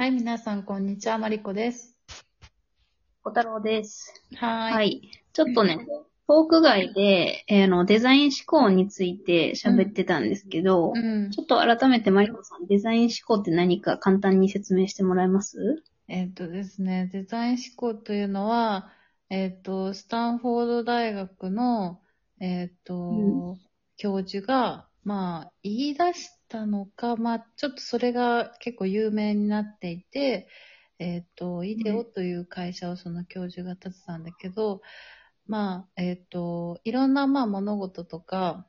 はい、皆さん、こんにちは。マリコです。小太郎です。はーい。はい。ちょっとね、トーク外で、えーあの、デザイン思考について喋ってたんですけど、うん。ちょっと改めてマリコさん、デザイン思考って何か簡単に説明してもらえます？えっ、とですね、デザイン思考というのは、えっ、と、スタンフォード大学の、えっ、と、う教授が、まあ、言い出したのか、まあ、ちょっとそれが結構有名になっていて、えっ、と、イデオという会社をその教授が立てたんだけど、まあ、えっ、と、いろんな、まあ、物事とか、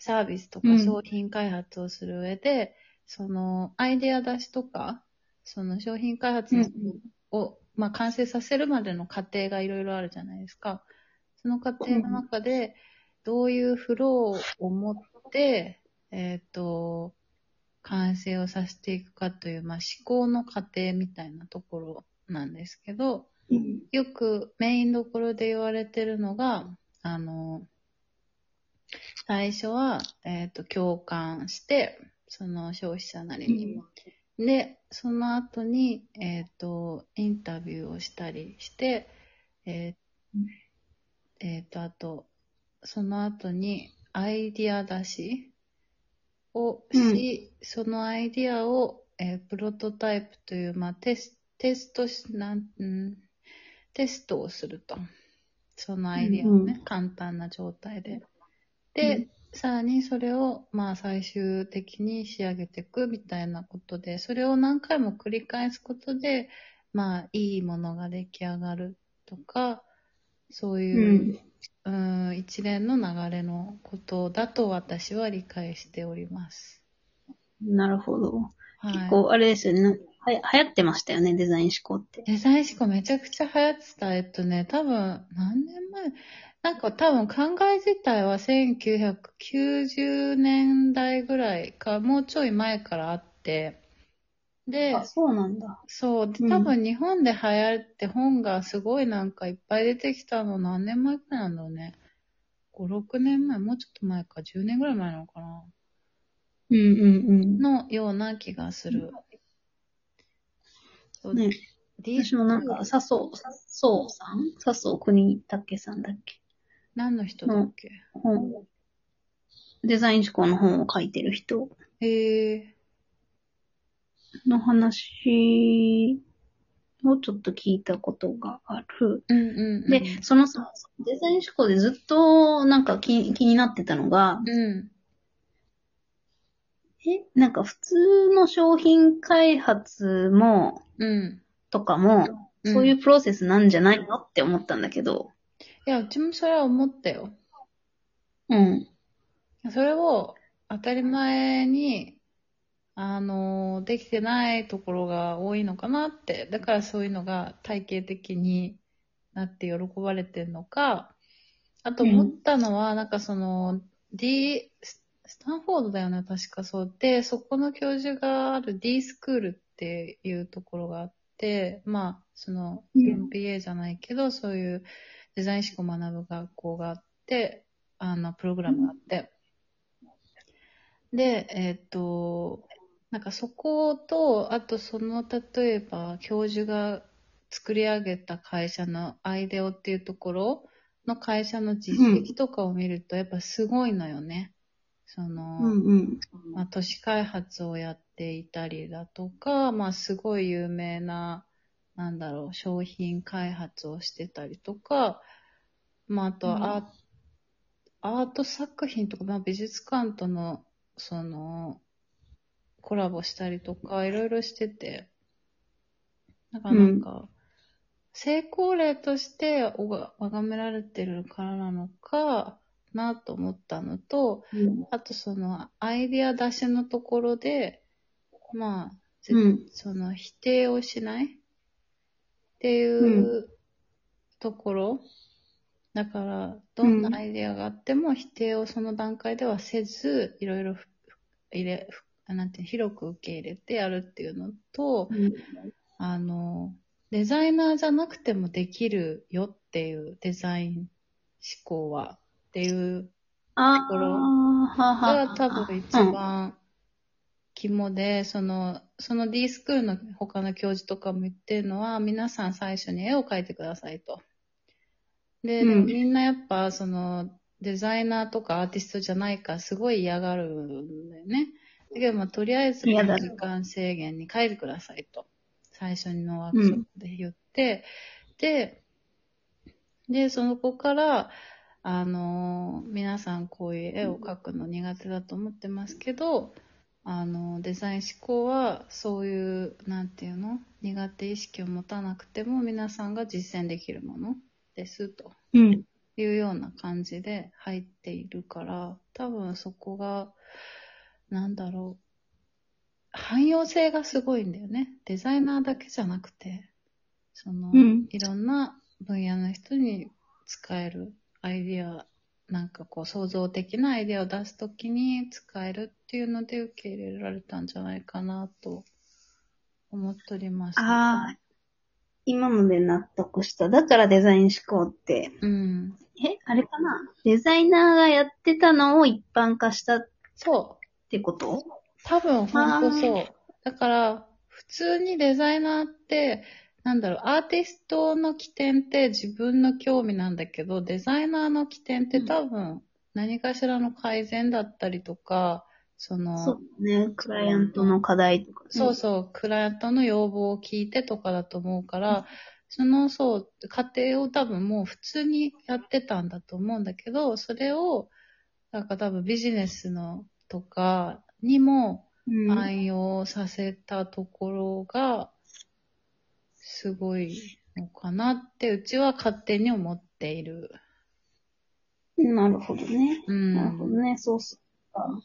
サービスとかうん。商品開発をする上で、その、アイデア出しとか、その商品開発を、まあ、完成させるまでの過程がいろいろあるじゃないですか。その過程の中で、どういうフローを持って、えっ、と、完成をさせていくかという、まあ、思考の過程みたいなところなんですけど、うん。よくメインどころで言われてるのが、あの、最初は、えっ、と、共感して、その消費者なりに。で、その後に、えっ、と、インタビューをしたりして、えーえーと、あと、その後にアイディア出しをし、そのアイディアを、えープロトタイプという、まあ、テステストしなん、うん、テストをすると。そのアイディアをね、うん簡単な状態で。で、さらにそれを、まあ、最終的に仕上げていくみたいなことで、それを何回も繰り返すことで、まあ、いいものが出来上がるとか、そうういう、ん。うん、一連の流れのことだと私は理解しております。なるほど。はい。結構、あれですよね。はや流行ってましたよね、デザイン思考って。デザイン思考めちゃくちゃ流行ってた。えっとね、多分、何年前？なんか多分考え自体は1990年代ぐらいか、もうちょい前からあって、で、あ、そうなんだ。そう。で、うん多分日本で流行って本がすごいなんかいっぱい出てきたの何年前くらいなんだろうね。5、6年前、もうちょっと前か、10年ぐらい前なのかな。うんうんのような気がする。そううん。ね。私もなんか、笹生、笹生さん？笹生国武さんだっけ？何の人だっけ、本。デザイン思考の本を書いてる人へえ。の話をちょっと聞いたことがある。うんうん、うん。で、そのさ、デザイン思考でずっとなんか気気になってたのが、うん。え、なんか普通の商品開発も、うん。とかも、うんそういうプロセスなんじゃないのって思ったんだけど、いや、うちもそれは思ったよ。うん。それを当たり前に、あの、できてないところが多いのかなって。だからそういうのが体系的になって喜ばれてるのか。あと思ったのは、なんかその、D、ススタンフォードだよね、確かそう。で、そこの教授がある D スクールっていうところがあって、まあ、その、うん MBA じゃないけど、そういうデザイン思考を学ぶ学校があって、あの、プログラムがあって。で、えっ、と、なんかそこと、あとその、例えば、教授が作り上げた会社のアイデオっていうところの会社の実績とかを見ると、やっぱすごいのよね。その、うんうん。まあ、都市開発をやっていたりだとか、まあ、すごい有名な、なんだろう、商品開発をしてたりとか、まあ、あとはアー,、アート作品とか、まあ、美術館との、その、コラボしたりとか、いろいろしてて、だからなんか、成功例としておが崇められてるからなのかなと思ったのと、あとそのアイディア出しのところで、まあ、ぜうん。その否定をしない？っていうところ。だから、どんなアイディアがあっても否定をその段階ではせず、いろいろふ入れ、ふなんていうの広く受け入れてやるっていうのと、うんあの、デザイナーじゃなくてもできるよっていうデザイン思考はっていうあところが多分一番肝で、その、その D スクールの他の教授とかも言ってるのは、皆さん最初に絵を描いてくださいと。で、うんみんなやっぱ、その、デザイナーとかアーティストじゃないからすごい嫌がるんだよね。だけど、まあ、とりあえず時間制限に書いてくださいと。最初のワークショップで言って、で、で、その子から、あの、皆さんこういう絵を描くの苦手だと思ってますけど、あの、デザイン思考はそういう、なんていうの？苦手意識を持たなくても皆さんが実践できるものですとうん。いうような感じで入っているから、多分そこが、なんだろう、汎用性がすごいんだよね。デザイナーだけじゃなくて、その、うんいろんな分野の人に使えるアイディア、なんかこう創造的なアイディアを出すときに使えるっていうので受け入れられたんじゃないかなと思っております。ああ、今ので納得した。だからデザイン思考って、うん。え、あれかな？デザイナーがやってたのを一般化したっそう。てこと？多分本当そうあ。だから、普通にデザイナーって、なんだろう、アーティストの起点って自分の興味なんだけど、デザイナーの起点って多分何かしらの改善だったりとか、その、そうね。クライアントの課題とか、ね。そうそう、クライアントの要望を聞いてとかだと思うから、その、そう、過程を多分もう普通にやってたんだと思うんだけど、それを、なんか多分ビジネスのとかにもうん。愛用させたところが、すごいのかなって、うちは勝手に思っている。なるほどね。うなるほん。どね。そうそうか。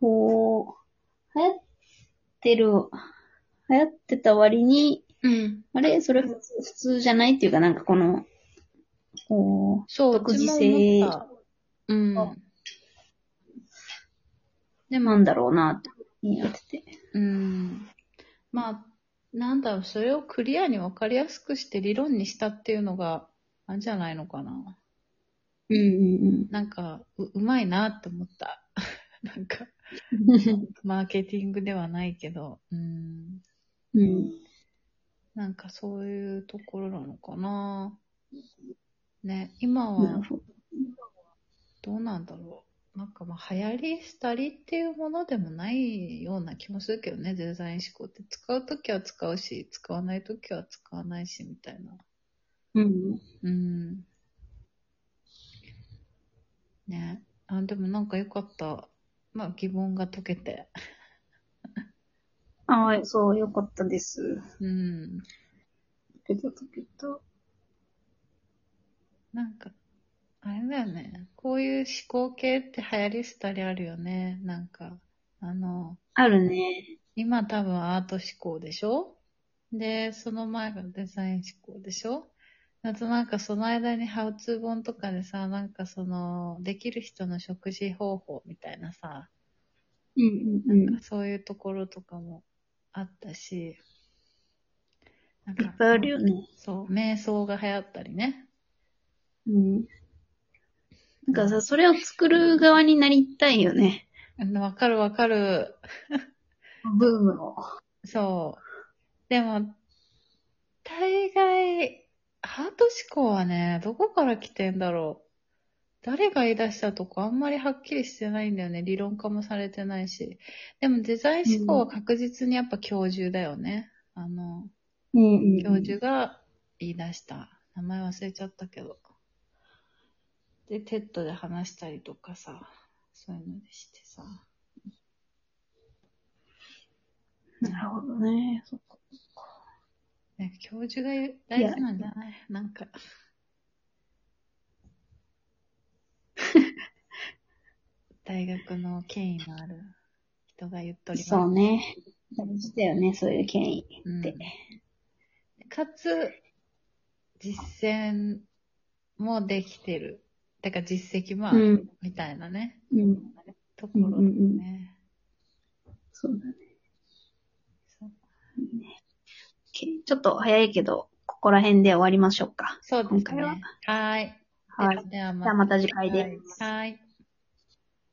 こう、流行ってる、流行ってた割に、うん。あれ？それ普通普通じゃないっていうか、なんかこの、こそう、独自性。うん。でう、もなんだろうなって、やってて。うん。まあ、なんだろう、それをクリアに分かりやすくして理論にしたっていうのが、あんじゃないのかな。うんうんなんか、う、うまいなって思った。なんか、うん。マーケティングではないけど、うん。うん。なんかそういうところなのかな。ね、今は。どうなんだろう。なんかまあ流行りしたりっていうものでもないような気もするけどね、デザイン思考って。使うときは使うし、使わないときは使わないし、みたいな。うん。うん。ね。あ、でもなんかよかった。まあ疑問が解けて。あ あ、そう、よかったです。うん。けど、けど。なんか、あれだよね。こういう思考系って流行りしたりあるよね。なんか、あの、あるね。今多分アート思考でしょ？で、その前がデザイン思考でしょ？あとなんかその間にハウツー本とかでさ、なんかその、できる人の食事方法みたいなさ、うんうんうん。そういうところとかもあったし、なんいっぱいあるよね。そう、瞑想が流行ったりね。うん。なんかさ、それを作る側になりたいよね。うんわかるわかる。ブームを。そう。でも、大概、アート思考はね、どこから来てんだろう。誰が言い出したとかあんまりはっきりしてないんだよね。理論化もされてないし。でもデザイン思考は確実にやっぱ教授だよね。あの、うんうんうん。教授が言い出した。名前忘れちゃったけど。で、 TED で話したりとかさ、そういうのでしてさ。なるほどね。そっか。ね、教授が大事なんじゃない？なんか。大学の権威のある人が言っとります。そうね。大事だよね、そういう権威うんって。かつ、実践もできてる。だから実績もあうる、ん。みたいなね、うん。ところだうんうんうんね。そうだね。そうけちょっと早いけど、ここら辺で終わりましょうか。そうですね。今回ははーい。はい。ではじゃあまた次回で。はい。はい